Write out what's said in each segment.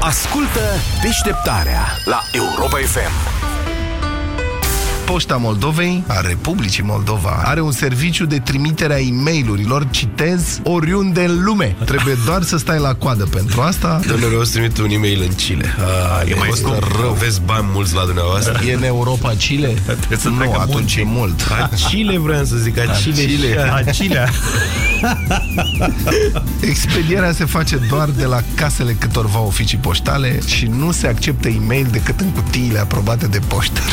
Ascultă deșteptarea la Europa FM. Poșta Moldovei, a Republicii Moldova, are un serviciu de trimitere a e mail citez, oriunde în lume. Trebuie doar să stai la coadă pentru asta. Domnule, o să trimit un e-mail în Chile. A, e mai costă rău. Vezi bani mulți la dumneavoastră? E în Europa Chile? să nu, atunci e mult. A Chile vreau să zic, a Chile. Chile. A Chile. Expedierea se face doar de la casele câtorva oficii poștale și nu se acceptă e-mail decât în cutiile aprobate de poștă.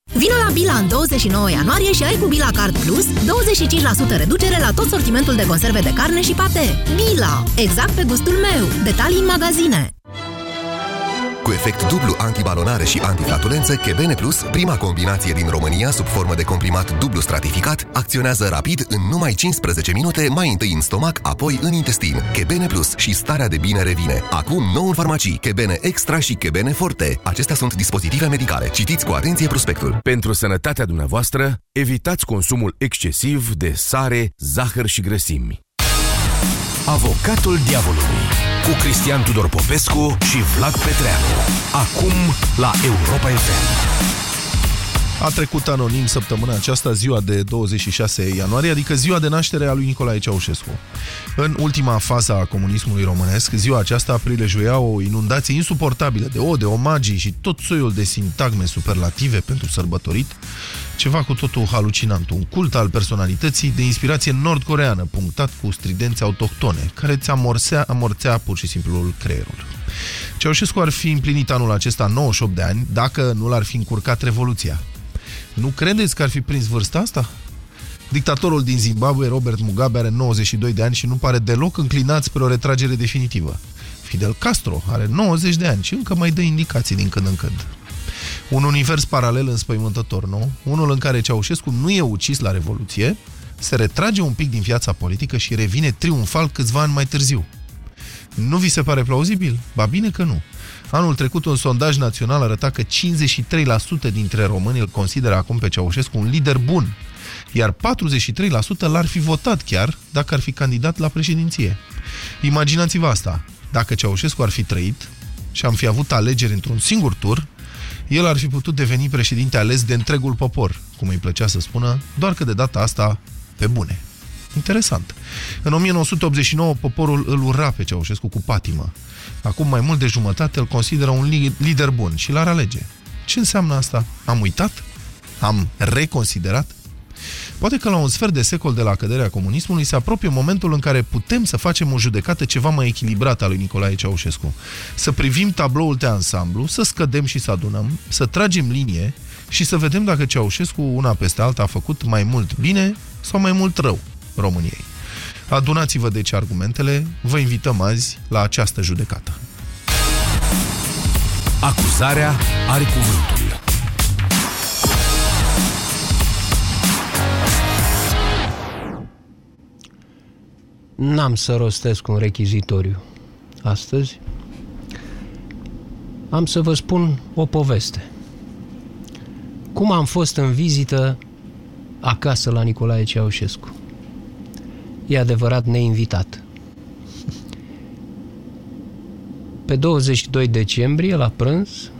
Vino la Bila în 29 ianuarie și ai cu Bila Card Plus 25% reducere la tot sortimentul de conserve de carne și pate. Bila, exact pe gustul meu. Detalii în magazine. Cu efect dublu antibalonare și antiflatulență, Chebene Plus, prima combinație din România sub formă de comprimat dublu stratificat, acționează rapid în numai 15 minute, mai întâi în stomac, apoi în intestin. Chebene Plus și starea de bine revine. Acum nou în farmacii, Chebene Extra și Chebene Forte. Acestea sunt dispozitive medicale. Citiți cu atenție prospectul. Pentru sănătatea dumneavoastră, evitați consumul excesiv de sare, zahăr și grăsimi. Avocatul diavolului cu Cristian Tudor Popescu și Vlad Petreanu. Acum la Europa FM. A trecut anonim săptămâna aceasta, ziua de 26 ianuarie, adică ziua de naștere a lui Nicolae Ceaușescu. În ultima fază a comunismului românesc, ziua aceasta prilejuia o inundație insuportabilă de ode, omagii și tot soiul de sintagme superlative pentru sărbătorit, ceva cu totul halucinant, un cult al personalității de inspirație nord-coreană, punctat cu stridențe autohtone, care ți amorțea, amorțea pur și simplu creierul. Ceaușescu ar fi împlinit anul acesta 98 de ani dacă nu l-ar fi încurcat Revoluția. Nu credeți că ar fi prins vârsta asta? Dictatorul din Zimbabwe, Robert Mugabe, are 92 de ani și nu pare deloc înclinat spre o retragere definitivă. Fidel Castro are 90 de ani și încă mai dă indicații din când în când. Un univers paralel înspăimântător, nu? Unul în care Ceaușescu nu e ucis la Revoluție, se retrage un pic din viața politică și revine triumfal câțiva ani mai târziu. Nu vi se pare plauzibil? Ba bine că nu. Anul trecut un sondaj național arăta că 53% dintre români îl consideră acum pe Ceaușescu un lider bun, iar 43% l-ar fi votat chiar dacă ar fi candidat la președinție. Imaginați-vă asta, dacă Ceaușescu ar fi trăit și am fi avut alegeri într-un singur tur, el ar fi putut deveni președinte ales de întregul popor, cum îi plăcea să spună, doar că de data asta pe bune. Interesant. În 1989 poporul îl ura pe Ceaușescu cu patimă. Acum mai mult de jumătate îl consideră un lider bun și l-ar alege. Ce înseamnă asta? Am uitat? Am reconsiderat? Poate că la un sfert de secol de la căderea comunismului se apropie momentul în care putem să facem o judecată ceva mai echilibrată a lui Nicolae Ceaușescu. Să privim tabloul de ansamblu, să scădem și să adunăm, să tragem linie și să vedem dacă Ceaușescu, una peste alta, a făcut mai mult bine sau mai mult rău României. Adunați-vă deci argumentele, vă invităm azi la această judecată. Acuzarea are cuvântul. N-am să rostesc un rechizitoriu astăzi. Am să vă spun o poveste. Cum am fost în vizită acasă la Nicolae Ceaușescu e adevărat neinvitat. Pe 22 decembrie, la prânz,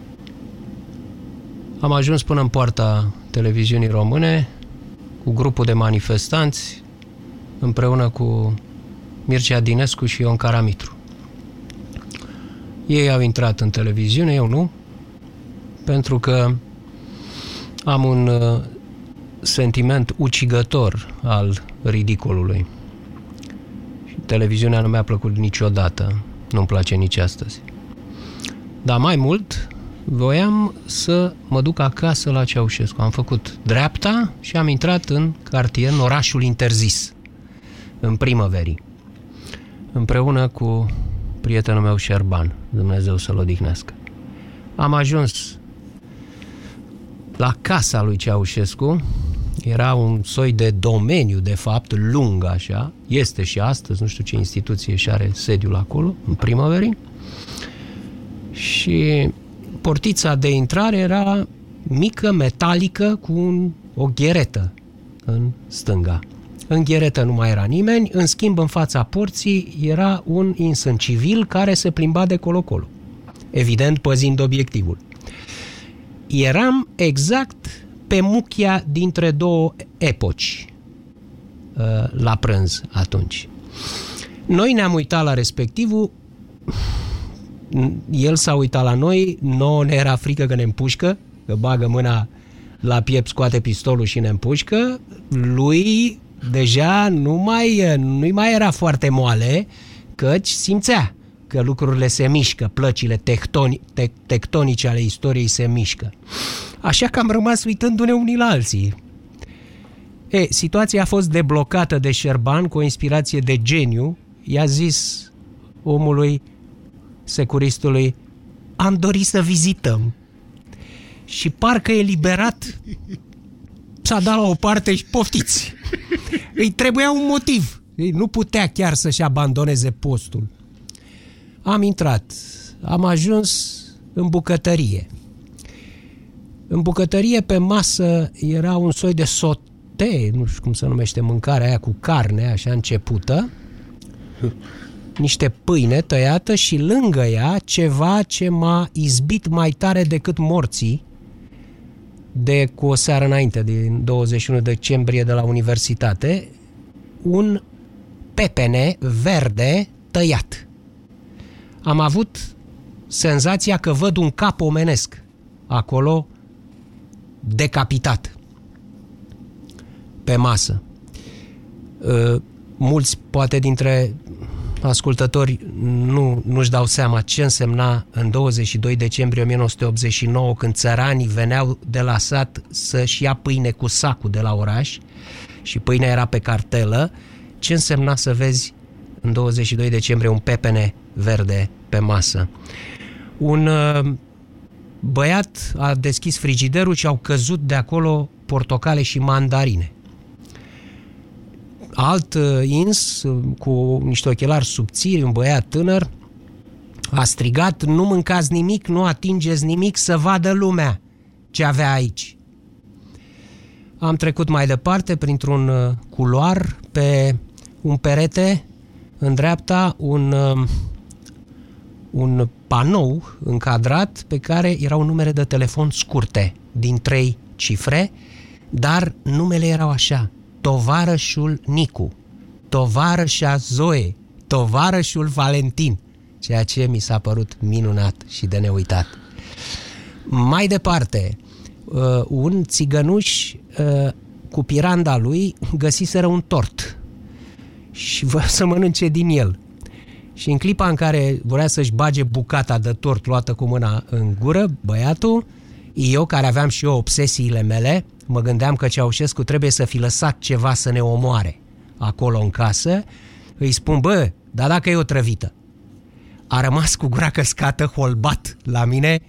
am ajuns până în poarta televiziunii române cu grupul de manifestanți împreună cu Mircea Dinescu și Ion Caramitru. Ei au intrat în televiziune, eu nu, pentru că am un uh, sentiment ucigător al ridicolului televiziunea nu mi-a plăcut niciodată, nu-mi place nici astăzi. Dar mai mult, voiam să mă duc acasă la Ceaușescu. Am făcut dreapta și am intrat în cartier, în orașul interzis. în primăverii, împreună cu prietenul meu Șerban, Dumnezeu să-l odihnească. Am ajuns la casa lui Ceaușescu, era un soi de domeniu, de fapt, lung așa, este și astăzi, nu știu ce instituție și are sediul acolo, în primăverii, și portița de intrare era mică, metalică, cu un, o gheretă în stânga. În gheretă nu mai era nimeni, în schimb în fața porții era un insân civil care se plimba de colo-colo, evident păzind obiectivul. Eram exact pe muchia dintre două epoci uh, la prânz atunci. Noi ne-am uitat la respectivul, el s-a uitat la noi, nouă ne era frică că ne împușcă, că bagă mâna la piept, scoate pistolul și ne împușcă, lui deja nu mai, nu mai era foarte moale, căci simțea că lucrurile se mișcă, plăcile tectoni, te, tectonice ale istoriei se mișcă. Așa că am rămas uitându-ne unii la alții. E, situația a fost deblocată de Șerban cu o inspirație de geniu. I-a zis omului, securistului, am dorit să vizităm. Și parcă eliberat s-a dat la o parte și poftiți. Îi trebuia un motiv. Nu putea chiar să-și abandoneze postul. Am intrat. Am ajuns în bucătărie. În bucătărie pe masă era un soi de sote, nu știu cum se numește mâncarea aia cu carne, așa începută, niște pâine tăiată și lângă ea ceva ce m-a izbit mai tare decât morții de cu o seară înainte, din 21 decembrie de la universitate, un pepene verde tăiat. Am avut senzația că văd un cap omenesc acolo decapitat pe masă. Uh, mulți, poate dintre ascultători, nu, nu-și dau seama ce însemna în 22 decembrie 1989 când țăranii veneau de la sat să-și ia pâine cu sacul de la oraș și pâinea era pe cartelă, ce însemna să vezi în 22 decembrie un pepene verde pe masă. Un uh, băiat a deschis frigiderul și au căzut de acolo portocale și mandarine. Alt uh, ins, uh, cu niște ochelari subțiri, un băiat tânăr, a strigat, nu mâncați nimic, nu atingeți nimic, să vadă lumea ce avea aici. Am trecut mai departe printr-un uh, culoar pe un perete în dreapta un, un panou încadrat pe care erau numere de telefon scurte din trei cifre, dar numele erau așa, tovarășul Nicu, tovarășa Zoe, tovarășul Valentin, ceea ce mi s-a părut minunat și de neuitat. Mai departe, uh, un țigănuș uh, cu piranda lui găsiseră un tort și vrea să mănânce din el. Și în clipa în care vrea să-și bage bucata de tort luată cu mâna în gură, băiatul, eu care aveam și eu obsesiile mele, mă gândeam că Ceaușescu trebuie să fi lăsat ceva să ne omoare acolo în casă, îi spun, bă, dar dacă e o trăvită. A rămas cu gura căscată, holbat la mine,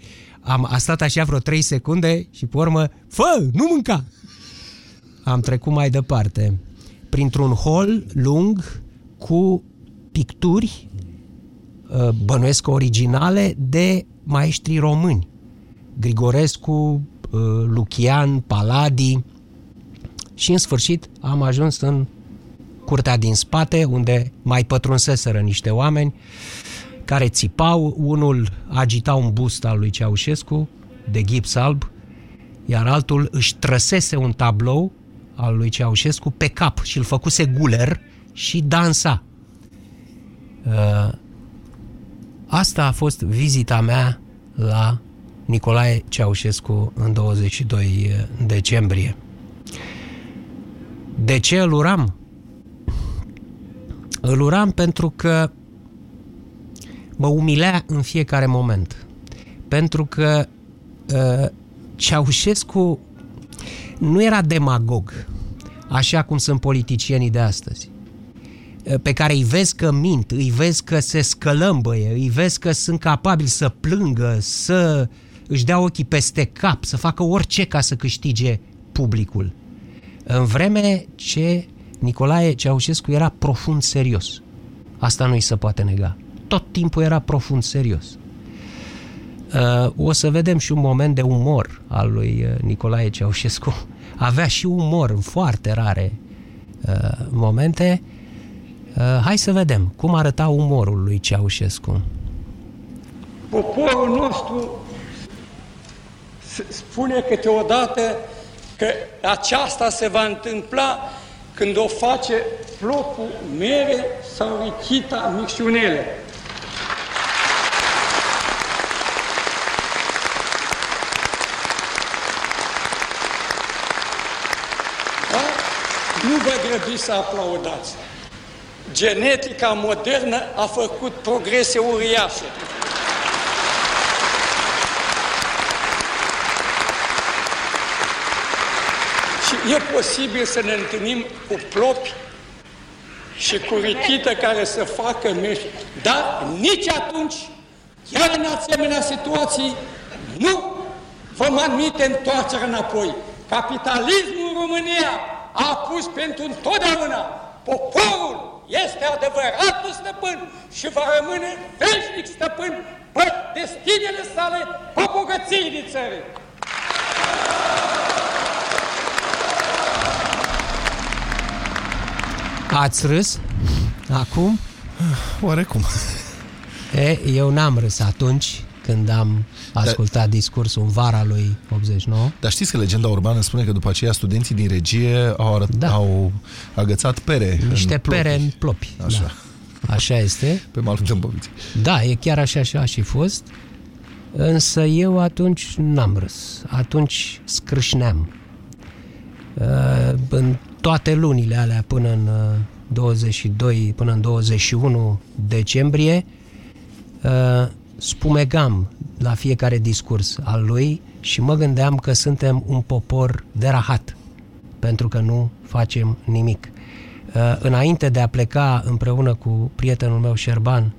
am, a stat așa vreo 3 secunde și pe urmă, fă, nu mânca! Am trecut mai departe, printr-un hol lung cu picturi Uh, bănuiesc originale de maestri români. Grigorescu, uh, Lucian, Paladi și în sfârșit am ajuns în curtea din spate unde mai pătrunseseră niște oameni care țipau, unul agita un bust al lui Ceaușescu de gips alb, iar altul își trăsese un tablou al lui Ceaușescu pe cap și îl făcuse guler și dansa. Uh, Asta a fost vizita mea la Nicolae Ceaușescu în 22 decembrie. De ce îl uram? Îl uram pentru că mă umilea în fiecare moment. Pentru că uh, Ceaușescu nu era demagog, așa cum sunt politicienii de astăzi. pe care îi vezi că mint, îi vezi că se scălămbăie, îi vezi că sunt capabili să plângă, să își dea ochii peste cap, să facă orice ca să câștige publicul. În vreme ce Nicolae Ceaușescu era profund serios. Asta nu îi se poate nega. Tot timpul era profund serios. Uh, o să vedem și un moment de umor al lui uh, Nicolae Ceaușescu. Avea și umor în foarte rare uh, momente. Hai să vedem cum arăta umorul lui Ceaușescu. Poporul nostru spune câteodată că aceasta se va întâmpla când o face plopul mere sau richita micșunele. Da? Nu vă grăbiți să aplaudați. Genetica modernă a făcut progrese uriașe. E posibil să ne întâlnim cu plopi și cu richită care să facă mești. Dar nici atunci, chiar în asemenea situații, nu vom admite întoarcerea înapoi. Capitalismul în România a pus pentru întotdeauna poporul este adevăratul stăpân și va rămâne veșnic stăpân pe destinele sale, pe bogățiile țării. Ați râs? Acum? Oarecum. E, eu n-am râs atunci când am ascultat Dar, discursul în vara lui 89. Dar știți că legenda urbană spune că după aceea studenții din regie au, arăt, da. au agățat pere Niște în pere plopi. în plopi. Așa. Da. Așa este. Pe malul Dâmboviței. Da, e chiar așa și a și fost. Însă eu atunci n-am râs. Atunci scrâșneam. Uh, în toate lunile alea până în 22, până în 21 decembrie, uh, spumegam la fiecare discurs al lui și mă gândeam că suntem un popor de rahat, pentru că nu facem nimic. Uh, înainte de a pleca împreună cu prietenul meu Șerban,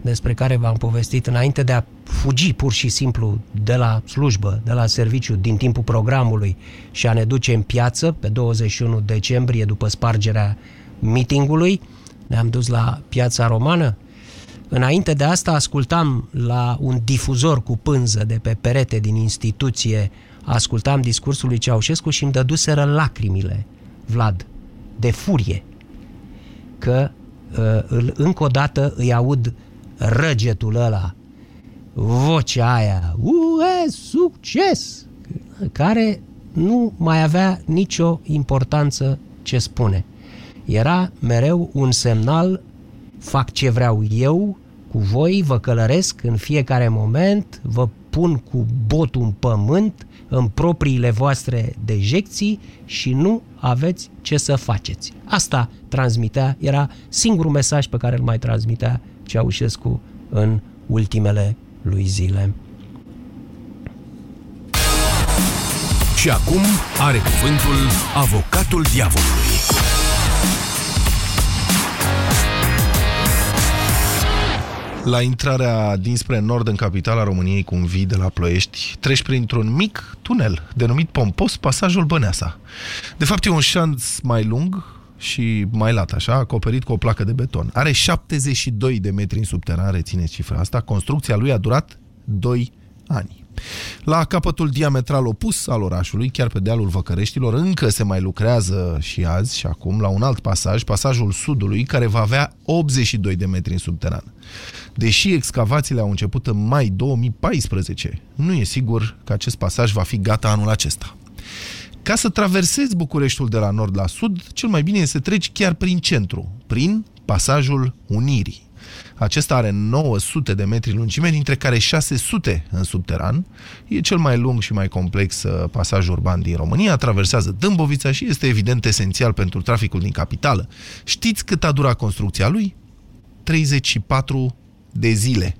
despre care v-am povestit, înainte de a fugi pur și simplu de la slujbă, de la serviciu, din timpul programului și a ne duce în piață pe 21 decembrie după spargerea meetingului, ne-am dus la piața romană. Înainte de asta ascultam la un difuzor cu pânză de pe perete din instituție, ascultam discursul lui Ceaușescu și îmi dăduseră lacrimile, Vlad, de furie, că uh, încă o dată îi aud răgetul ăla vocea aia, UE, succes, care nu mai avea nicio importanță ce spune. Era mereu un semnal, fac ce vreau eu, cu voi, vă călăresc în fiecare moment, vă pun cu botul în pământ, în propriile voastre dejecții și nu aveți ce să faceți. Asta transmitea, era singurul mesaj pe care îl mai transmitea Ceaușescu în ultimele lui zile. Și acum are cuvântul avocatul diavolului. La intrarea dinspre nord în capitala României, cum vii de la Ploiești, treci printr-un mic tunel, denumit pompos Pasajul Băneasa. De fapt, e un șanț mai lung și mai lat, așa, acoperit cu o placă de beton. Are 72 de metri în subteran, rețineți cifra asta. Construcția lui a durat 2 ani. La capătul diametral opus al orașului, chiar pe dealul Văcăreștilor, încă se mai lucrează și azi și acum la un alt pasaj, pasajul sudului, care va avea 82 de metri în subteran. Deși excavațiile au început în mai 2014, nu e sigur că acest pasaj va fi gata anul acesta. Ca să traversezi Bucureștiul de la nord la sud, cel mai bine este să treci chiar prin centru, prin pasajul Unirii. Acesta are 900 de metri lungime, dintre care 600 în subteran. E cel mai lung și mai complex uh, pasaj urban din România, traversează Dâmbovița și este evident esențial pentru traficul din capitală. Știți cât a durat construcția lui? 34 de zile.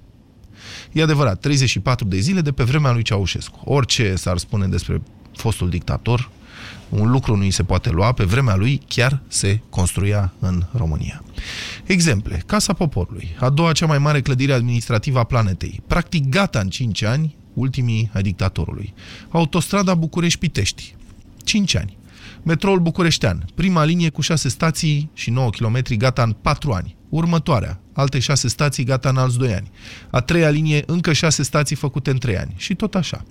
E adevărat, 34 de zile de pe vremea lui Ceaușescu. Orice s-ar spune despre fostul dictator, Un lucru nu îi se poate lua, pe vremea lui chiar se construia în România. Exemple. Casa Poporului, a doua cea mai mare clădire administrativă a planetei, practic gata în 5 ani, ultimii ai dictatorului. Autostrada București-Pitești, 5 ani. Metroul Bucureștean, prima linie cu 6 stații și 9 km gata în 4 ani. Următoarea, alte 6 stații gata în alți 2 ani. A treia linie, încă 6 stații făcute în 3 ani. Și tot așa.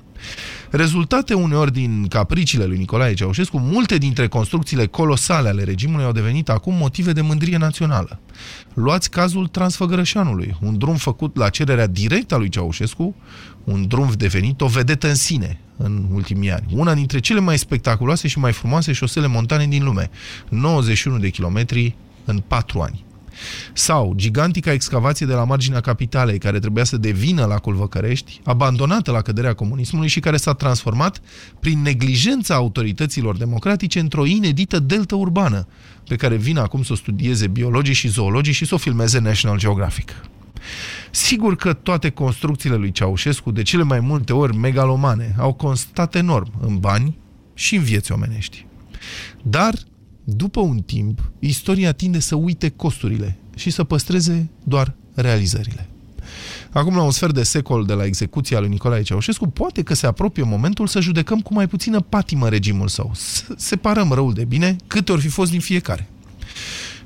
Rezultate uneori din capriciile lui Nicolae Ceaușescu, multe dintre construcțiile colosale ale regimului au devenit acum motive de mândrie națională. Luați cazul Transfăgărășanului, un drum făcut la cererea directă a lui Ceaușescu, un drum devenit o vedetă în sine în ultimii ani. Una dintre cele mai spectaculoase și mai frumoase șosele montane din lume. 91 de kilometri în 4 ani. Sau gigantica excavație de la marginea capitalei, care trebuia să devină la Culvăcărești, abandonată la căderea comunismului și care s-a transformat prin neglijența autorităților democratice într-o inedită delta urbană, pe care vin acum să o studieze biologii și zoologii și să o filmeze National Geographic. Sigur că toate construcțiile lui Ceaușescu, de cele mai multe ori megalomane, au constat enorm în bani și în vieți omenești. Dar după un timp, istoria tinde să uite costurile și să păstreze doar realizările. Acum, la un sfert de secol de la execuția lui Nicolae Ceaușescu, poate că se apropie momentul să judecăm cu mai puțină patimă regimul său. Să separăm răul de bine, câte ori fi fost din fiecare.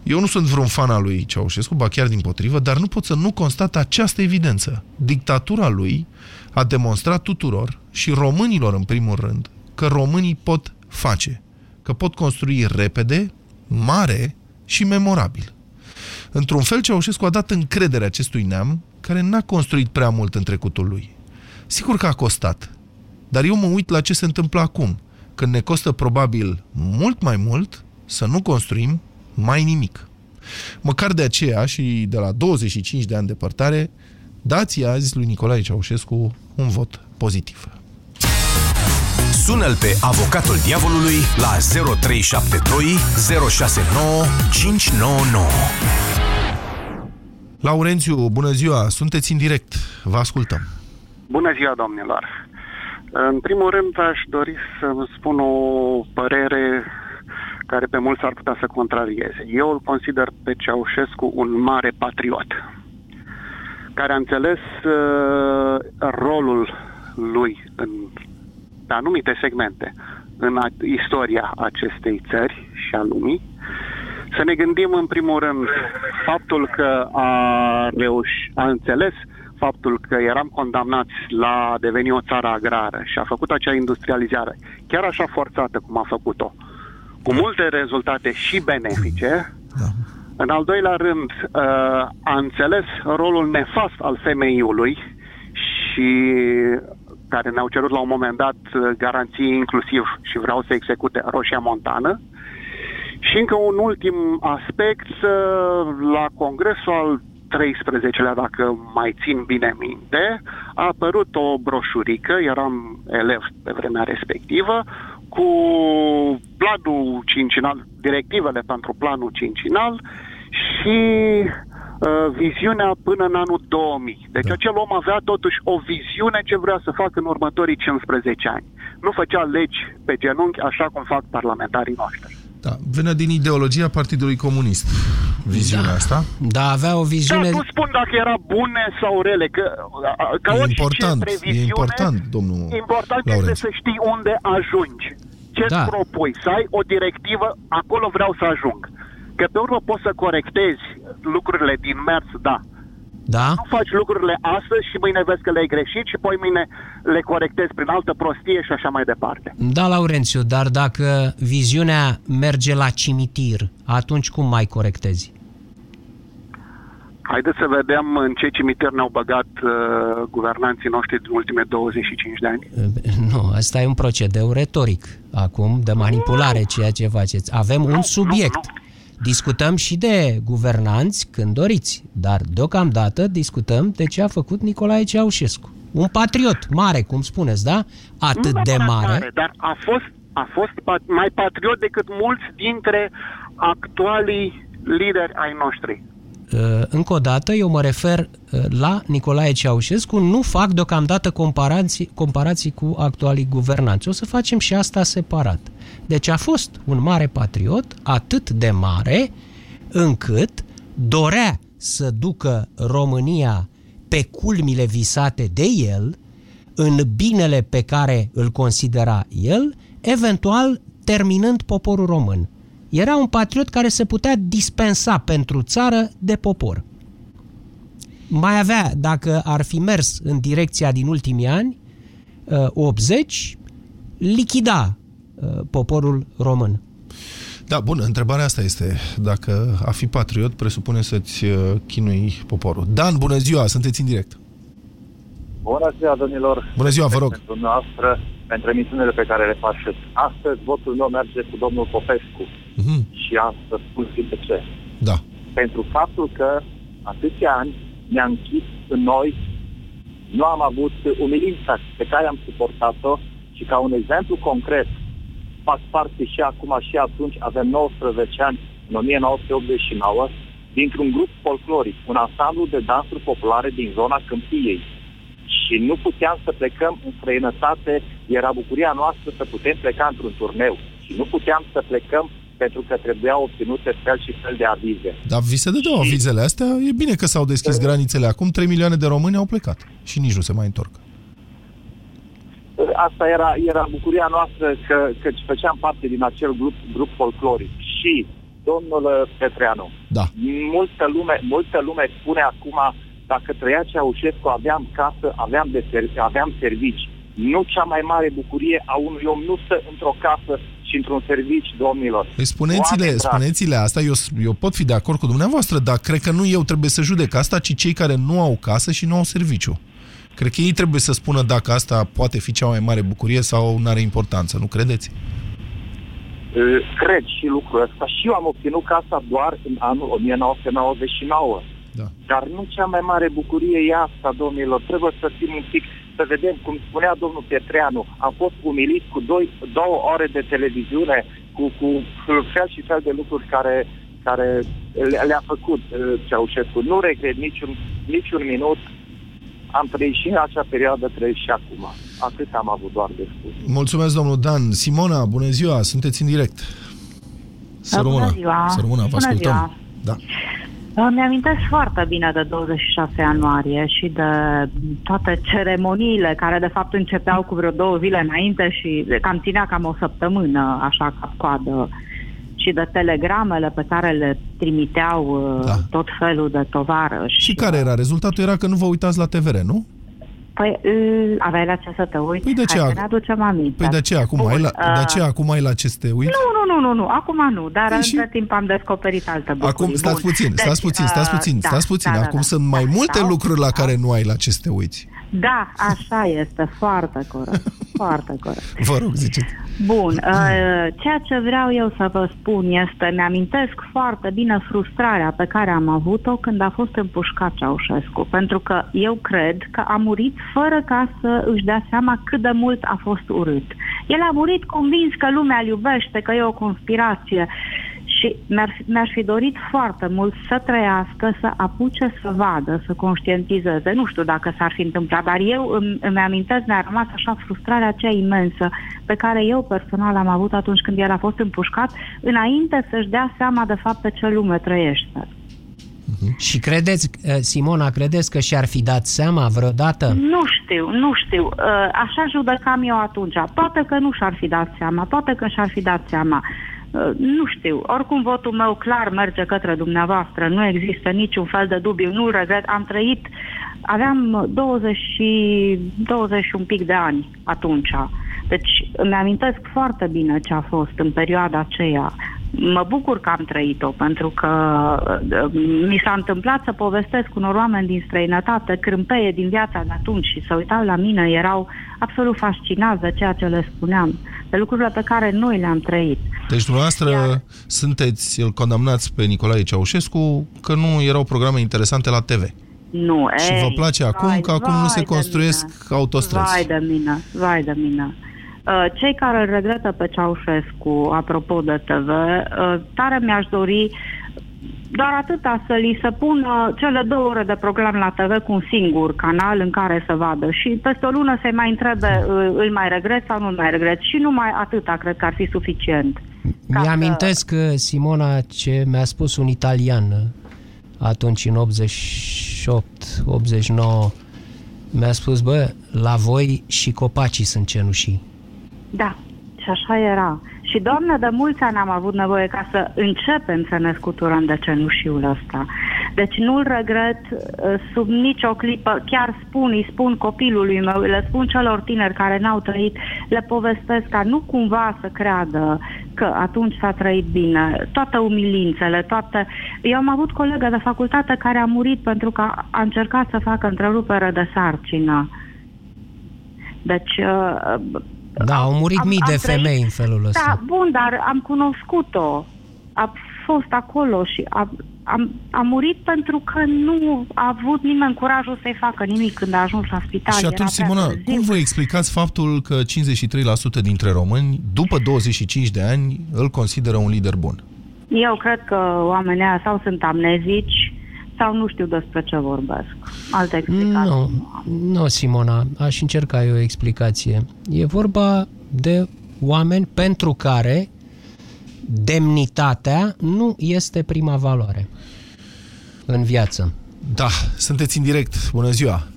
Eu nu sunt vreun fan al lui Ceaușescu, ba chiar din potrivă, dar nu pot să nu constat această evidență. Dictatura lui a demonstrat tuturor și românilor în primul rând că românii pot face că pot construi repede, mare și memorabil. Într-un fel, Ceaușescu a dat încredere acestui neam, care n-a construit prea mult în trecutul lui. Sigur că a costat, dar eu mă uit la ce se întâmplă acum, când ne costă probabil mult mai mult să nu construim mai nimic. Măcar de aceea și de la 25 de ani de părtare, dați azi lui Nicolae Ceaușescu un vot pozitiv. Sună-l pe avocatul diavolului la 0372 069 599. Laurențiu, bună ziua! Sunteți în direct. Vă ascultăm. Bună ziua, domnilor! În primul rând, aș dori să vă spun o părere care pe mulți ar putea să contrarieze. Eu îl consider pe Ceaușescu un mare patriot, care a înțeles uh, rolul lui în pe anumite segmente în istoria acestei țări și a lumii, să ne gândim în primul rând faptul că a reușit, a înțeles faptul că eram condamnați la a deveni o țară agrară și a făcut acea industrializare, chiar așa forțată cum a făcut-o, cu multe rezultate și benefice, da. În al doilea rând, uh, a înțeles rolul nefast al femeiului și care ne-au cerut la un moment dat uh, garanții inclusiv și vreau să execute Roșia Montană. Și încă un ultim aspect, uh, la congresul al 13-lea, dacă mai țin bine minte, a apărut o broșurică, eram elev pe vremea respectivă, cu planul cincinal, directivele pentru planul cincinal și Uh, viziunea până în anul 2000. Deci da. acel om avea totuși o viziune ce vrea să facă în următorii 15 ani. Nu făcea legi pe genunchi așa cum fac parlamentarii noștri. Da, vine din ideologia Partidului Comunist, viziunea da. asta. Da, avea o viziune... Da, nu spun dacă era bune sau rele, că ca e important, e important, domnul Important Laurenț. este să știi unde ajungi. Ce da. propui? Să ai o directivă, acolo vreau să ajung. Că pe urmă poți să corectezi lucrurile din mers, da. Da? Nu faci lucrurile astăzi și mâine vezi că le-ai greșit și poi mâine le corectezi prin altă prostie și așa mai departe. Da, Laurențiu, dar dacă viziunea merge la cimitir, atunci cum mai corectezi? Haideți să vedem în ce cimitir ne-au băgat uh, guvernanții noștri din ultime 25 de ani. Nu, asta e un procedeu retoric acum de manipulare ceea ce faceți. Avem nu, un subiect. Nu, nu. Discutăm și de guvernanți când doriți, dar deocamdată discutăm de ce a făcut Nicolae Ceaușescu. Un patriot mare, cum spuneți, da? Atât nu de mare. mare. Dar a fost, a fost mai patriot decât mulți dintre actualii lideri ai noștri. Încă o dată, eu mă refer la Nicolae Ceaușescu, nu fac deocamdată comparații, comparații cu actualii guvernanți. O să facem și asta separat. Deci a fost un mare patriot, atât de mare, încât dorea să ducă România pe culmile visate de el, în binele pe care îl considera el, eventual terminând poporul român. Era un patriot care se putea dispensa pentru țară de popor. Mai avea, dacă ar fi mers în direcția din ultimii ani, 80, uh, lichida uh, poporul român. Da, bun, întrebarea asta este, dacă a fi patriot presupune să-ți uh, chinui poporul. Dan, bună ziua, sunteți în direct. Bună ziua, domnilor. Bună ziua, vă rog. Pentru noastră, pentru emisiunile pe care le faceți. Astăzi votul meu merge cu domnul Popescu. Mm-hmm. Și asta spun și de ce. Da. Pentru faptul că atâția ani ne-a închis în noi, nu am avut umilința pe care am suportat-o și ca un exemplu concret, fac parte și acum și atunci, avem 19 ani, în 1989, dintr-un grup folcloric, un ansamblu de dansuri populare din zona Câmpiei. Și nu puteam să plecăm în străinătate, era bucuria noastră să putem pleca într-un turneu. Și nu puteam să plecăm pentru că trebuia obținute fel și fel de avize. Dar vi se dădeau și... avizele astea? E bine că s-au deschis de... granițele acum, 3 milioane de români au plecat și nici nu se mai întorc. Asta era, era bucuria noastră că, că făceam parte din acel grup, grup folcloric. Și domnul Petreanu, da. multă, lume, multă lume spune acum dacă trăia Ceaușescu, aveam casă, aveam, de ser- aveam servici. Nu cea mai mare bucurie a unui om nu stă într-o casă și într-un servici, domnilor. Păi spuneți-le, spuneți-le asta, eu, eu pot fi de acord cu dumneavoastră, dar cred că nu eu trebuie să judec asta, ci cei care nu au casă și nu au serviciu. Cred că ei trebuie să spună dacă asta poate fi cea mai mare bucurie sau nu are importanță, nu credeți? Cred și lucrul ăsta. Și eu am obținut casa doar în anul 1999. Da. Dar nu cea mai mare bucurie e asta, domnilor. Trebuie să fim un pic, să vedem, cum spunea domnul Petreanu, am fost umilit cu doi, două ore de televiziune, cu, cu fel și fel de lucruri care, care le-a făcut uh, Ceaușescu. Nu regret niciun, niciun minut. Am trăit și în acea perioadă, trăit și acum. Atât am avut doar de spus. Mulțumesc, domnul Dan. Simona, bună ziua, sunteți în direct. Să rămână. Bună ziua. Să rămână, vă bună ascultăm. Ziua. Da. Îmi amintesc foarte bine de 26 ianuarie și de toate ceremoniile care de fapt începeau cu vreo două zile înainte și cam ținea cam o săptămână așa ca coadă și de telegramele pe care le trimiteau da. tot felul de tovarăși. Și care era? Rezultatul era că nu vă uitați la TVR, nu? Păi aveai la ce să te uiți? Păi de ce? Hai ne aducem aminte. Păi de ce acum, Bun, ai la, uh, de ce acum ai la ce să te uiți? Nu, nu, nu, nu, nu. acum nu, dar păi între și... timp am descoperit altă bucurii. Acum stați Bun. puțin, stați deci, puțin, stați puțin, uh, stați puțin. Da, acum da, sunt da, mai multe da, lucruri la care nu ai la ce să te uiți. Da, așa este, foarte corect, foarte corect. Vă rog, ziceți. Bun, uh, ceea ce vreau eu să vă spun este, mi-amintesc foarte bine frustrarea pe care am avut-o când a fost împușcat Ceaușescu, pentru că eu cred că a murit fără ca să își dea seama cât de mult a fost urât. El a murit convins că lumea îl iubește, că e o conspirație și mi-ar, mi-aș fi dorit foarte mult să trăiască, să apuce să vadă, să conștientizeze. Nu știu dacă s-ar fi întâmplat, dar eu îmi, îmi amintesc, mi-a rămas așa frustrarea aceea imensă pe care eu personal am avut atunci când el a fost împușcat, înainte să-și dea seama de fapt pe ce lume trăiește. Mhm. Și credeți, eh, Simona, credeți că și-ar fi dat seama vreodată? Nu știu, nu știu. Eh, așa judecam eu atunci. Poate că nu și-ar fi dat seama, poate că și-ar fi dat seama. Uh, nu știu, oricum votul meu clar merge către dumneavoastră, nu există niciun fel de dubiu, nu regret, am trăit, aveam 20 și, 20 și un pic de ani atunci. Deci îmi amintesc foarte bine ce a fost în perioada aceea. Mă bucur că am trăit-o, pentru că uh, mi s-a întâmplat să povestesc unor oameni din străinătate crâmpeie din viața de atunci și să uitau la mine, erau absolut fascinați de ceea ce le spuneam, de lucrurile pe care noi le-am trăit. Deci dumneavoastră Iar... sunteți, îl condamnați pe Nicolae Ceaușescu că nu erau programe interesante la TV. Nu, Și ei, vă place acum vai, că acum nu se construiesc mine. autostrăzi. Vai de mine, vai de mine. Uh, cei care îl regretă pe Ceaușescu, apropo de TV, uh, tare mi-aș dori doar atâta să li se pună cele două ore de program la TV cu un singur canal în care să vadă și peste o lună să-i mai întrebe îl îl mai regret sau nu mai regret și numai atâta cred că ar fi suficient. Mi-amintesc, uh, Simona, ce mi-a spus un italian uh, atunci în 88, 89. Mi-a spus, bă, la voi și copacii sunt cenușii. Da, și așa era. Și, Doamne, de mulți ani am avut nevoie ca să începem să ne scuturăm de cenușiul ăsta. Deci nu-l regret uh, sub nicio clipă. Chiar spun, îi spun copilului meu, le spun celor tineri care n-au trăit, le povestesc ca nu cumva să creadă că atunci s-a trăit bine. Toate umilințele, toate... Eu am avut colegă de facultate care a murit pentru că a încercat să facă întrerupere de sarcină. Deci, uh, Da, au murit am- mii am de trăit- femei în felul ăsta. da, bun, dar am cunoscut-o. A fost acolo și a, am, a murit pentru că nu a avut nimeni curajul să-i facă nimic când a ajuns la spital. Și Era atunci, prea Simona, târziu. cum vă explicați faptul că 53% dintre români, după 25 de ani, îl consideră un lider bun? Eu cred că oamenii ăia sau sunt amnezici sau nu știu despre ce vorbesc. Alte explicații. Nu, nu, Simona, aș încerca eu o explicație. E vorba de oameni pentru care demnitatea nu este prima valoare în viață. Da, sunteți în direct. Bună ziua!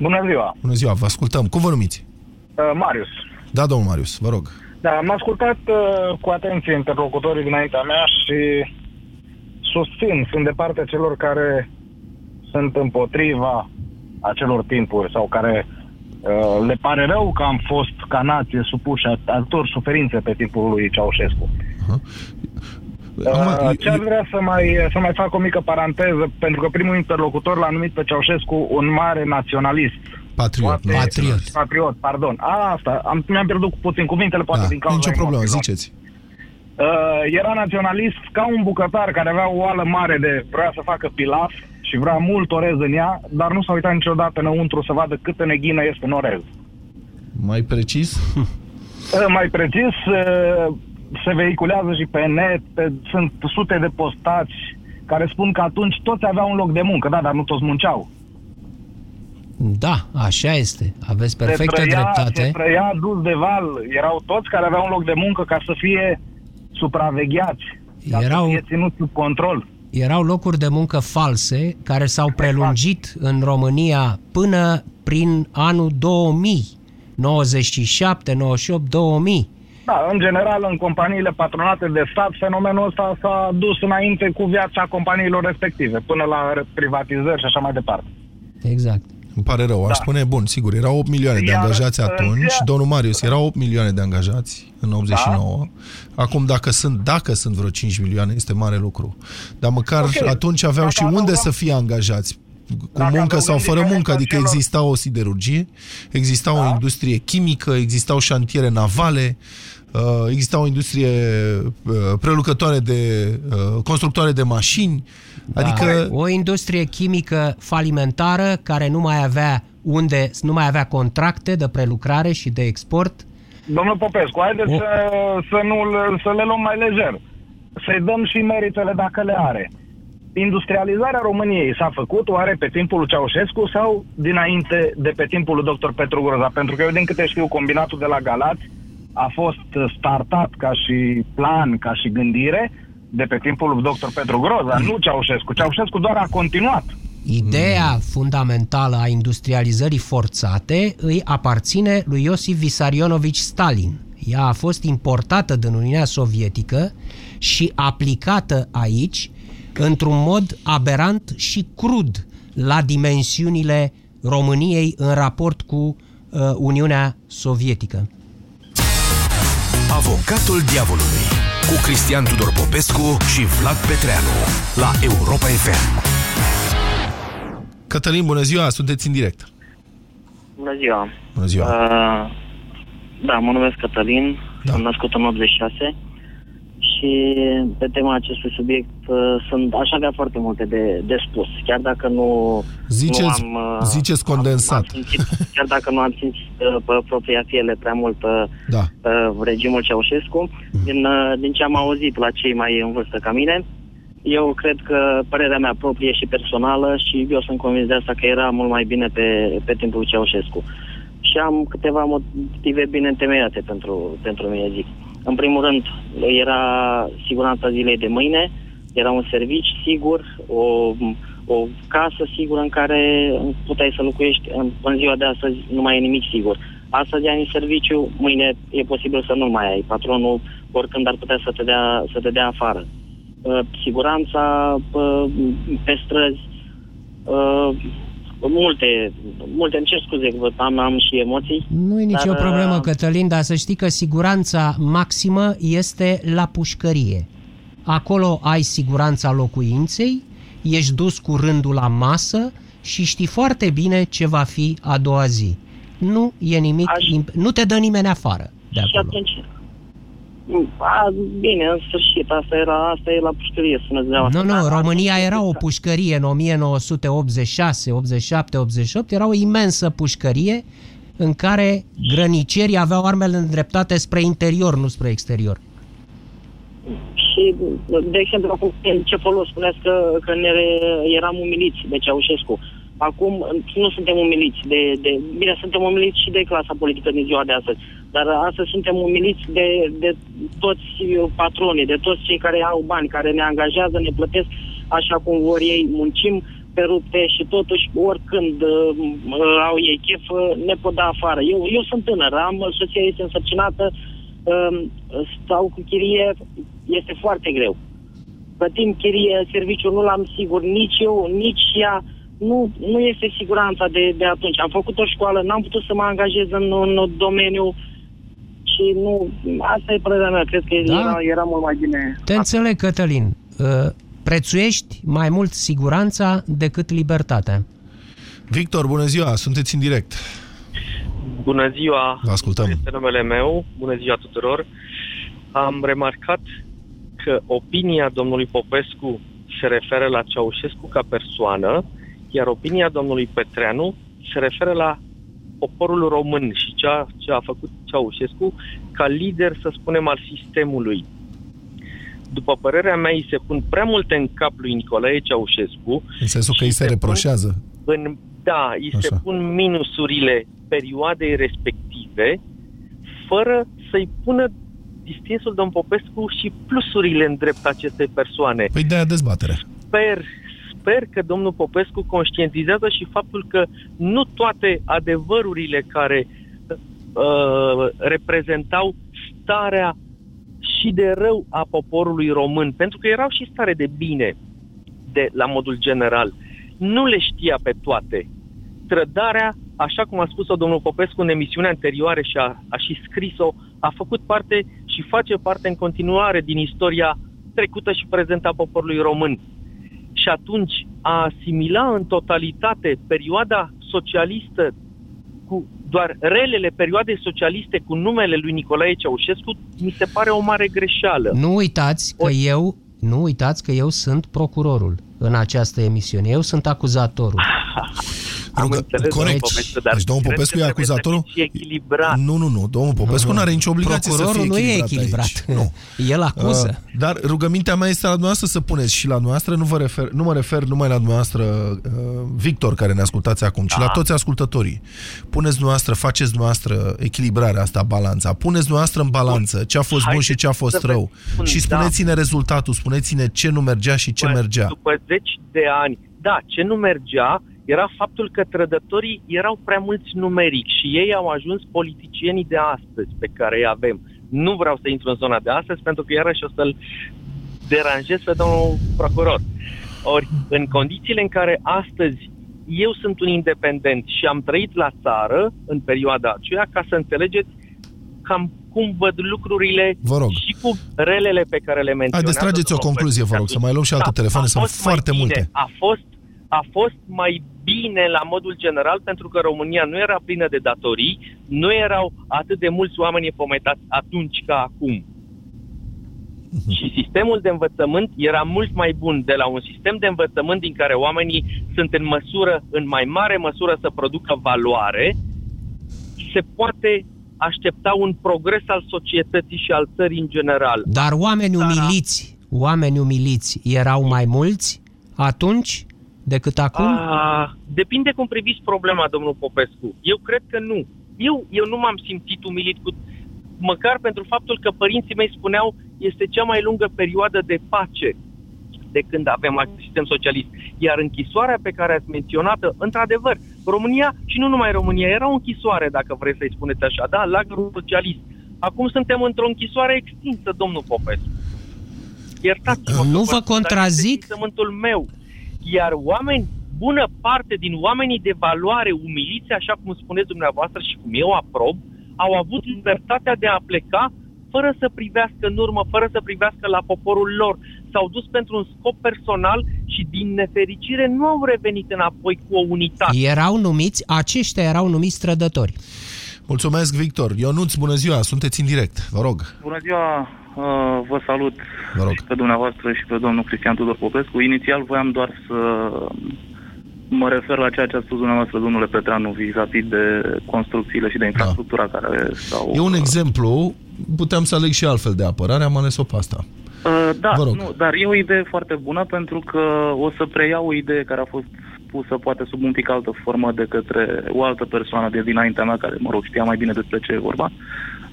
Bună ziua! Bună ziua, vă ascultăm. Cum vă numiți? Uh, Marius. Da, domnul Marius, vă rog. Da, am ascultat uh, cu atenție interlocutorii dinaintea mea și susțin, sunt de partea celor care sunt împotriva acelor timpuri sau care uh, le pare rău că am fost ca nație supuși a- altor suferințe pe timpul lui Ceaușescu. Uh, ce ar vrea să mai, să mai fac o mică paranteză, pentru că primul interlocutor l-a numit pe Ceaușescu un mare naționalist. Patriot. Poate- Patriot. Patriot, pardon. A, asta, am, mi-am pierdut puțin cuvintele, poate Da, din cauza nicio problemă, emoțiilor. ziceți. Uh, era naționalist ca un bucătar care avea o oală mare de vrea să facă pilaf și vrea mult orez în ea, dar nu s-a uitat niciodată înăuntru să vadă câtă neghină este în orez. Mai precis? Uh, mai precis, uh, se vehiculează și pe net, pe, sunt sute de postați care spun că atunci toți aveau un loc de muncă, da, dar nu toți munceau. Da, așa este. Aveți perfectă se trăia, dreptate. Se trăia dus de val, erau toți care aveau un loc de muncă ca să fie supravegheați, ca Erau- să fie ținut sub control. Erau locuri de muncă false care s-au prelungit în România până prin anul 2000. 97, 98, 2000. Da, în general, în companiile patronate de stat, fenomenul ăsta s-a dus înainte cu viața companiilor respective, până la privatizări și așa mai departe. Exact. Îmi pare rău, aș Da. spune, bun, sigur, erau 8 milioane de Iar, angajați în atunci, ziua- domnul Marius, erau 8 milioane de angajați în 89. Acum, dacă sunt, dacă sunt vreo 5 milioane, este mare lucru. Dar măcar Ok. atunci aveau Dacă și unde adăugăm- să fie angajați cu Dacă muncă sau adăugăm fără muncă, diferența adică celor- exista o siderurgie, exista o industrie chimică, existau șantiere navale, uh, exista o industrie uh, prelucătoare de uh, constructoare de mașini, adică Da. O industrie chimică falimentară care nu mai avea unde, nu mai avea contracte de prelucrare și de export. Domnul Popescu, haideți O- să, să, nu, să le luăm mai lejer. Să-i dăm și meritele dacă le are. Industrializarea României s-a făcut oare pe timpul lui Ceaușescu sau dinainte de pe timpul lui dr. Petru Groza? Pentru că eu din câte știu, combinatul de la Galați a fost startat ca și plan, ca și gândire de pe timpul lui dr. Petru Groza, nu Ceaușescu. Ceaușescu doar a continuat. Ideea fundamentală a industrializării forțate îi aparține lui Iosif Vissarionovici Stalin. Ea a fost importată din Uniunea Sovietică și aplicată aici într-un mod aberant și crud la dimensiunile României în raport cu uh, Uniunea Sovietică. Avocatul diavolului cu Cristian Tudor Popescu și Vlad Petreanu la Europa FM. Cătălin, bună ziua, sunteți în direct. Bună ziua. Bună ziua. Uh, da, mă numesc Cătălin, da. am născut în 86 și pe tema acestui subiect uh, sunt, aș avea foarte multe de, de spus, chiar dacă nu, Ziceți, nu am... uh, ziceți condensat. Am simțit, chiar dacă nu am simțit uh, pe propria piele prea mult uh, Da. uh, regimul Ceaușescu, din, uh, din ce am auzit la cei mai în vârstă ca mine, eu cred că părerea mea proprie și personală și eu sunt convins de asta că era mult mai bine pe, pe timpul lui Ceaușescu. Și am câteva motive bine întemeiate pentru, pentru mine, zic. În primul rând, era siguranța zilei de mâine, era un servici sigur, o, o casă sigură în care puteai să locuiești. În, în ziua de astăzi nu mai e nimic sigur. Astăzi ai în serviciu, mâine e posibil să nu mai ai. Patronul oricând ar putea să te dea, să te dea afară. Uh, siguranța uh, pe străzi, uh, multe, multe, îmi cer scuze că am, am și emoții. Nu e nicio dar, problemă, Cătălin, dar să știi că siguranța maximă este la pușcărie. Acolo ai siguranța locuinței, ești dus cu rândul la masă și știi foarte bine ce va fi a doua zi. Nu e nimic, Aș... nu te dă nimeni afară de și acolo. atunci, a, bine, în sfârșit, asta era, asta e la pușcărie, spuneți Nu, dumneavoastră. nu, România era o pușcărie în 1986, 87, 88, era o imensă pușcărie în care grănicerii aveau armele îndreptate spre interior, nu spre exterior. Și, de exemplu, acum, ce folos spuneați că, că ne eram umiliți de Ceaușescu. Acum nu suntem umiliți de, de... Bine, suntem umiliți și de clasa politică din ziua de astăzi, dar astăzi suntem umiliți de, de toți patronii, de toți cei care au bani, care ne angajează, ne plătesc așa cum vor ei, muncim pe rupte și totuși oricând uh, au ei chef, uh, ne pot da afară. Eu, eu sunt tânăr, am, soția este însărcinată, uh, stau cu chirie, este foarte greu. Plătim chirie, serviciul nu l-am sigur, nici eu, nici ea, nu, nu este siguranța de, de atunci. Am făcut o școală, n-am putut să mă angajez în un domeniu și nu, asta e părerea mea, cred că Da? era, era mult mai bine. Te înțeleg, Cătălin. Uh, Prețuiești mai mult siguranța decât libertatea. Victor, bună ziua, sunteți în direct. Bună ziua! Vă ascultăm. Este numele meu. Bună ziua tuturor! Am remarcat că opinia domnului Popescu se referă la Ceaușescu ca persoană, iar opinia domnului Petreanu se referă la poporul român și ceea ce a făcut Ceaușescu ca lider, să spunem, al sistemului. După părerea mea, îi se pun prea multe în cap lui Nicolae Ceaușescu. În sensul că îi se reproșează. În, da, îi se Așa. pun minusurile perioadei respective, fără să-i pună distinsul domn Popescu și plusurile în drept acestei persoane. Păi de-aia dezbatere. Sper, sper că domnul Popescu conștientizează și faptul că nu toate adevărurile care uh, reprezentau starea și de rău a poporului român, pentru că erau și stare de bine de, la modul general. Nu le știa pe toate. Trădarea, așa cum a spus-o domnul Popescu în emisiunea anterioară și a, a și scris-o, a făcut parte și face parte în continuare din istoria trecută și prezentă a poporului român. Și atunci a asimila în totalitate perioada socialistă cu doar relele perioadei socialiste cu numele lui Nicolae Ceaușescu, mi se pare o mare greșeală. Nu uitați că eu, nu uitați că eu sunt procurorul în această emisiune. Eu sunt acuzatorul. Am înțeles, corect. domnul Popescu, dar Deci domnul cred Popescu că e trebuie să acuzatorul? fie echilibrat. Nu, nu, nu. Domnul Popescu nu are nicio obligație să Procurorul fie nu e echilibrat. echilibrat. Aici. Nu. El acuză. Uh, dar rugămintea mea este la dumneavoastră să puneți și la dumneavoastră, nu, vă refer, nu mă refer numai la dumneavoastră, uh, Victor, care ne ascultați acum, ci la toți ascultătorii. Puneți dumneavoastră, faceți dumneavoastră echilibrarea asta, balanța. Puneți dumneavoastră în balanță ce a fost bun Haideți și ce a fost să vă rău. spun, și da. spuneți-ne rezultatul, spuneți-ne ce nu mergea și ce După- mergea. După zeci de ani, da, ce nu mergea era faptul că trădătorii erau prea mulți numeric și ei au ajuns politicienii de astăzi pe care îi avem. Nu vreau să intru în zona de astăzi pentru că iarăși o să-l deranjez pe domnul procuror. Ori, în condițiile în care astăzi eu sunt un independent și am trăit la țară în perioada aceea, ca să înțelegeți cam cum văd lucrurile Vă rog. și cu relele pe care le menționează. Haideți, trageți o domnul concluzie, vă rog, să mai luăm și alte Da, telefoane, a sunt fost mai foarte bine, multe. A fost, a fost mai bine la modul general pentru că România nu era plină de datorii, nu erau atât de mulți oameni fometați atunci ca acum. Și sistemul de învățământ era mult mai bun de la un sistem de învățământ din care oamenii sunt în măsură, în mai mare măsură să producă valoare, se poate aștepta un progres al societății și al țării în general. Dar oameni umiliți, oameni umiliți erau mai mulți atunci decât acum? A, depinde cum priviți problema, domnul Popescu. Eu cred că nu. Eu, eu nu m-am simțit umilit cu măcar pentru faptul că părinții mei spuneau este cea mai lungă perioadă de pace de când avem acest sistem socialist. Iar închisoarea pe care ați menționat-o, într-adevăr, România și nu numai România, era o închisoare, dacă vreți să-i spuneți așa, da, lagărul socialist. Acum suntem într-o închisoare extinsă, domnul Popescu. Iertați-mă. Nu vă contrazic. Dar meu. Iar oameni, bună parte din oamenii de valoare umiliți, așa cum spuneți dumneavoastră și cum eu aprob, au avut libertatea de a pleca fără să privească în urmă, fără să privească la poporul lor. S-au dus pentru un scop personal și din nefericire nu au revenit înapoi cu o unitate. Erau numiți, aceștia erau numiți strădători. Mulțumesc, Victor. Ionuț, bună ziua, sunteți în direct, vă rog. Bună ziua, uh, vă salut vă rog. și pe dumneavoastră și pe domnul Cristian Tudor Popescu. Inițial voiam doar să mă refer la ceea ce a spus dumneavoastră, domnule Petreanu, vis-a-vis de construcțiile și de infrastructura da. care s-au... E un exemplu, puteam să aleg și altfel de apărare, am ales-o pe asta. Uh, da, Vă rog. Nu, dar e o idee foarte bună pentru că o să preiau o idee care a fost pusă poate sub un pic altă formă de către o altă persoană de dinaintea mea care, mă rog, știa mai bine despre ce e vorba,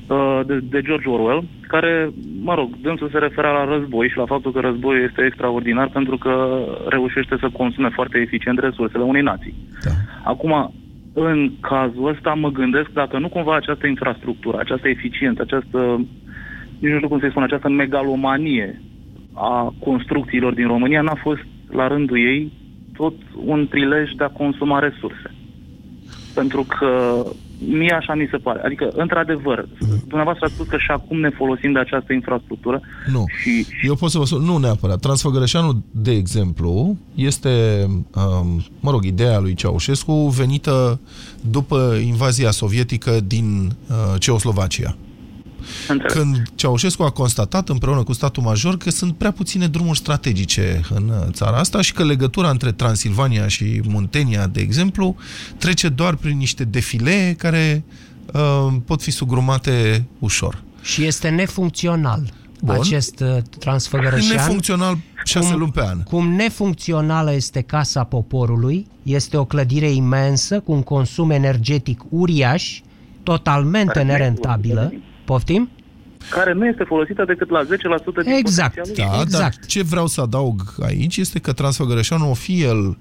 uh, de, de George Orwell, care, mă rog, dânsul se referea la război și la faptul că războiul este extraordinar pentru că reușește să consume foarte eficient resursele unei nații. Da. Acum, în cazul ăsta mă gândesc dacă nu cumva această infrastructură, această eficiență, această, nici nu știu cum să spun, această megalomanie a construcțiilor din România n-a fost la rândul ei tot un prilej de a consuma resurse. Pentru că mie așa mi se pare. Adică, într-adevăr, dumneavoastră ați spus că și acum ne folosim de această infrastructură. Nu. Și... Eu pot să vă spun, nu neapărat. Transfăgărășanu, de exemplu, este, um, mă rog, ideea lui Ceaușescu venită după invazia sovietică din uh, Ceoslovacia. Înțeleg. Când Ceaușescu a constatat împreună cu statul major că sunt prea puține drumuri strategice în uh, țara asta și că legătura între Transilvania și Muntenia, de exemplu, trece doar prin niște defilee care uh, pot fi sugrumate ușor. Și este nefuncțional. Bun. acest uh, transfăgărășean. Nefuncțional șase cum, luni pe an. Cum nefuncțională este Casa Poporului, este o clădire imensă, cu un consum energetic uriaș, totalmente nerentabilă. Poftim? care nu este folosită decât la 10% din exact, da, exact. Dar ce vreau să adaug aici este că Transfăgărășanul o fi el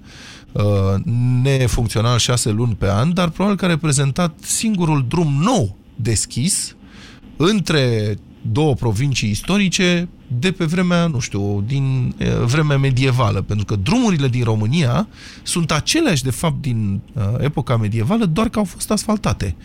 uh, nefuncțional 6 luni pe an, dar probabil că a reprezentat singurul drum nou deschis între două provincii istorice de pe vremea, nu știu, din uh, vremea medievală, pentru că drumurile din România sunt aceleași, de fapt, din uh, epoca medievală, doar că au fost asfaltate.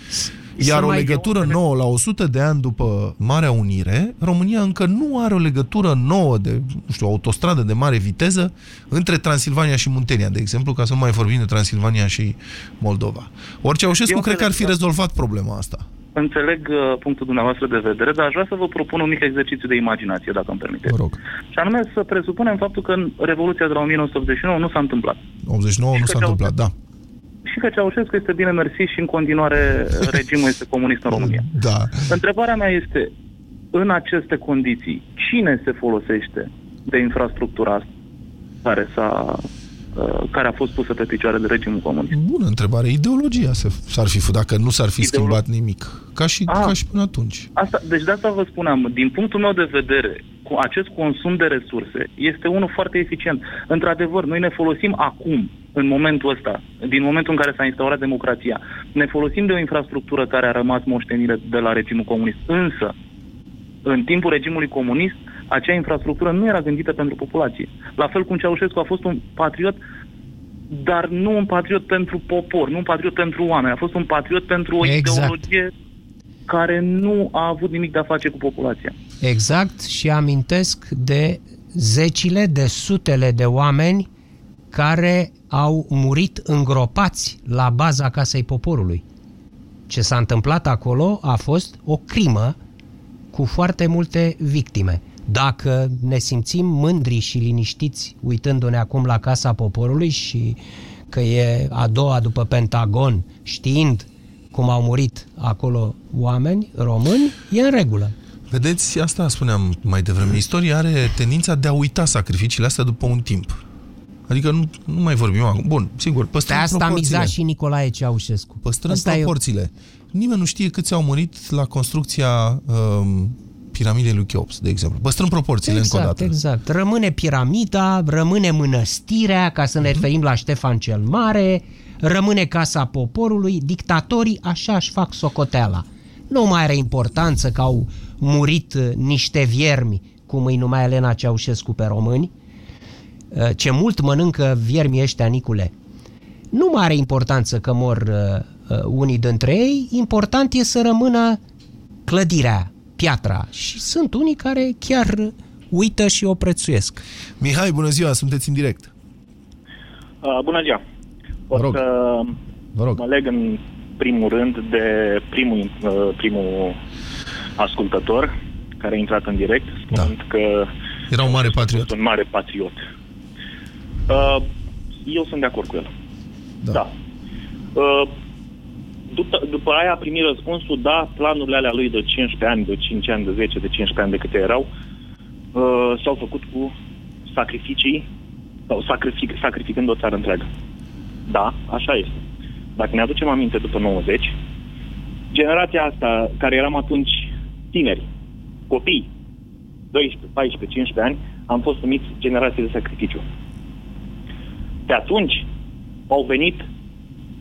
Iar o legătură nouă la 100 de ani după Marea Unire, România încă nu are o legătură nouă de, nu știu, autostradă de mare viteză între Transilvania și Muntenia, de exemplu, ca să nu mai vorbim de Transilvania și Moldova. Orice Ceaușescu cred că ar fi rezolvat problema asta. Înțeleg uh, punctul dumneavoastră de vedere, dar aș vrea să vă propun un mic exercițiu de imaginație, dacă îmi permiteți. Vă rog. Și anume să presupunem faptul că în Revoluția de la 1989 nu s-a întâmplat. 89 nu s-a întâmplat, da și că Ceaușescu este bine mersi și în continuare regimul este comunist în România. Da. Întrebarea mea este, în aceste condiții, cine se folosește de infrastructura care s-a uh, care a fost pusă pe picioare de regimul comunist. Bună întrebare. Ideologia s-ar fi făcut, dacă nu s-ar fi Ideolo... schimbat nimic. Ca și, A, ca și până atunci. Asta, deci de asta vă spuneam, din punctul meu de vedere, cu acest consum de resurse este unul foarte eficient. Într-adevăr, noi ne folosim acum în momentul ăsta, din momentul în care s-a instaurat democrația, ne folosim de o infrastructură care a rămas moștenire de la regimul comunist. Însă, în timpul regimului comunist, acea infrastructură nu era gândită pentru populație. La fel cum Ceaușescu a fost un patriot, dar nu un patriot pentru popor, nu un patriot pentru oameni, a fost un patriot pentru o exact. ideologie care nu a avut nimic de a face cu populația. Exact, și amintesc de zecile, de sutele de oameni care au murit îngropați la baza Casei Poporului. Ce s-a întâmplat acolo a fost o crimă cu foarte multe victime. Dacă ne simțim mândri și liniștiți uitându-ne acum la Casa Poporului și că e a doua după Pentagon, știind cum au murit acolo oameni români, e în regulă. Vedeți, asta spuneam mai devreme. Istoria are tendința de a uita sacrificiile astea după un timp. Adică nu, nu mai vorbim acum. Bun, sigur, păstrăm Pe asta a proporțiile. mizat și Nicolae Ceaușescu. Păstrăm Asta e- proporțiile. Nimeni nu știe câți au murit la construcția um, piramidei lui Cheops, de exemplu. Păstrăm proporțiile Exact, încă o dată. exact. Rămâne piramida, rămâne mănăstirea, ca să ne Mhm. referim la Ștefan cel Mare, rămâne Casa Poporului, dictatorii așa își fac socoteala. Nu mai are importanță că au murit uh, niște viermi, cum îi numea Elena Ceaușescu pe români, Uh, ce mult mănâncă viermii ăștia, Nicule. Nu mai are importanță că mor uh, uh, unii dintre ei, important e să rămână clădirea, piatra. Și sunt unii care chiar uită și o prețuiesc. Mihai, bună ziua, sunteți în direct. Uh, bună ziua! O Vă rog. să Vă rog. mă leg în primul rând de primul, uh, primul ascultător care a intrat în direct, spunând da. că Era un mare patriot. un mare patriot. Uh, eu sunt de acord cu el. Da. da. Uh, după, după aia a primit răspunsul, da, planurile alea lui de 15 ani, de 5 ani, de 10, de 15 ani, de câte erau, uh, s-au făcut cu sacrificii sau sacrific, sacrificând o țară întreagă. Da, așa este. Dacă ne aducem aminte după 90, generația asta, care eram atunci tineri, copii, 12, 14, 15 ani, am fost numiți generație de sacrificiu. De atunci au venit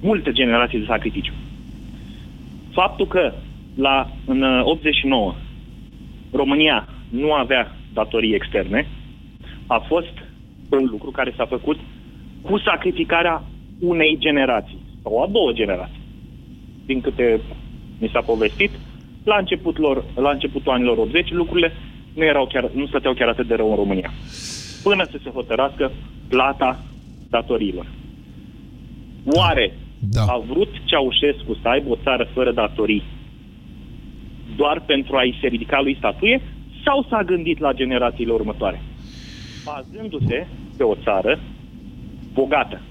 multe generații de sacrificiu. Faptul că la, în uh, 89 România nu avea datorii externe a fost un lucru care s-a făcut cu sacrificarea unei generații sau a două generații. Din câte mi s-a povestit, la, început lor, la începutul anilor 80 lucrurile nu, erau chiar, nu stăteau chiar atât de rău în România. Până să se hotărască plata datoriilor. Oare da. a vrut Ceaușescu să aibă o țară fără datorii doar pentru a-i se ridica lui statuie sau s-a gândit la generațiile următoare? Bazându-se pe o țară bogată.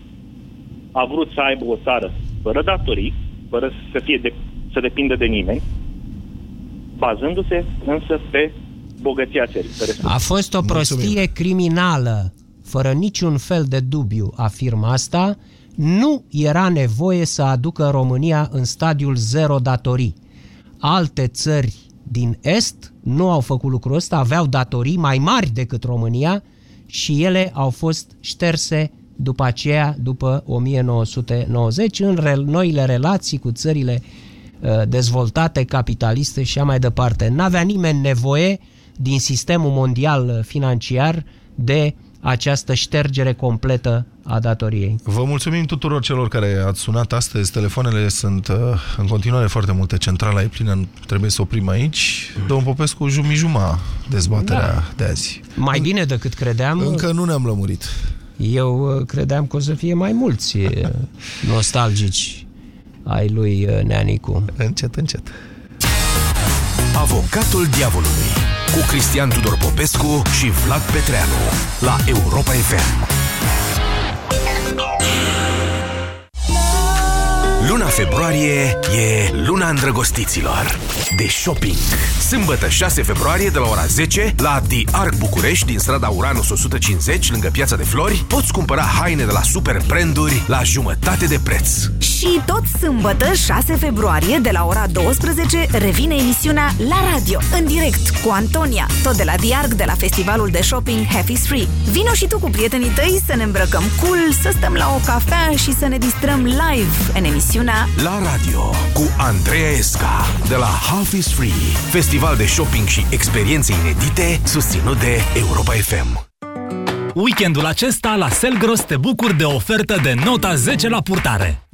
A vrut să aibă o țară fără datorii, fără să, fie de, să depindă de nimeni, bazându-se însă pe bogăția țării. pe resurse. A fost o prostie criminală, fără niciun fel de dubiu, afirm asta. Nu era nevoie să aducă România în stadiul zero datorii. Alte țări din Est nu au făcut lucrul ăsta, aveau datorii mai mari decât România și ele au fost șterse după aceea, după 1990, în re- noile relații cu țările uh, dezvoltate, capitaliste și așa mai departe. N-avea nimeni nevoie din sistemul mondial uh, financiar de această ștergere completă a datoriei. Vă mulțumim tuturor celor care ați sunat astăzi. Telefoanele sunt uh, în continuare foarte multe. Centrala e plină, trebuie să oprim aici. Domnul Popescu, jumijuma dezbaterea da. de azi. Mai bine decât credeam. Încă nu ne-am lămurit. Eu uh, credeam că o să fie mai mulți uh, nostalgici ai lui uh, Neanicu. Încet, încet. Avocatul diavolului cu Cristian Tudor Popescu și Vlad Petreanu la Europa FM. Luna februarie e luna îndrăgostiților. De shopping. Sâmbătă 6 februarie de la ora 10 la The Arc București din strada Uranus 150 lângă Piața de Flori poți cumpăra haine de la super branduri la jumătate de preț. Și tot sâmbătă, 6 februarie, de la ora 12, revine emisiunea La Radio, în direct cu Antonia, tot de la Diarg, de la festivalul de shopping Happy Free. Vino și tu cu prietenii tăi să ne îmbrăcăm cool, să stăm la o cafea și să ne distrăm live în emisiunea La radio cu Andreea Esca de la Half is Free, festival de shopping și experiențe inedite susținut de Europa FM. Weekendul acesta la Selgros te bucuri de o ofertă de nota 10 la purtare.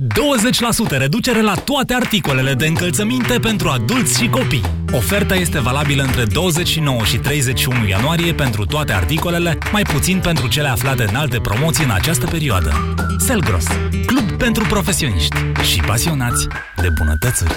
20% reducere la toate articolele de încălțăminte pentru adulți și copii. Oferta este valabilă între 29 și 31 ianuarie pentru toate articolele, mai puțin pentru cele aflate în alte promoții în această perioadă. Selgros, club pentru profesioniști și pasionați de bunătățuri.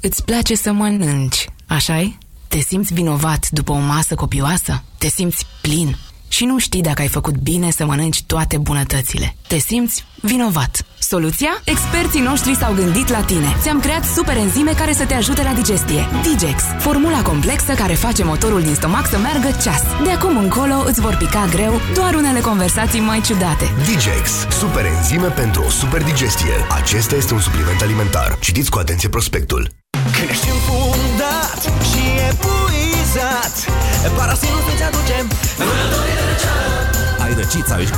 Îți place să mănânci, așa -i? Te simți vinovat după o masă copioasă? Te simți plin? și nu știi dacă ai făcut bine să mănânci toate bunătățile. Te simți vinovat. Soluția? Experții noștri s-au gândit la tine. Ți-am creat super enzime care să te ajute la digestie. Digex, formula complexă care face motorul din stomac să meargă ceas. De acum încolo îți vor pica greu doar unele conversații mai ciudate. Digex, super enzime pentru o super digestie. Acesta este un supliment alimentar. Citiți cu atenție prospectul. Când ești înfundat și epuizat Parasinul să-ți aducem Vânătorii de răceală Ai răcit sau ești grip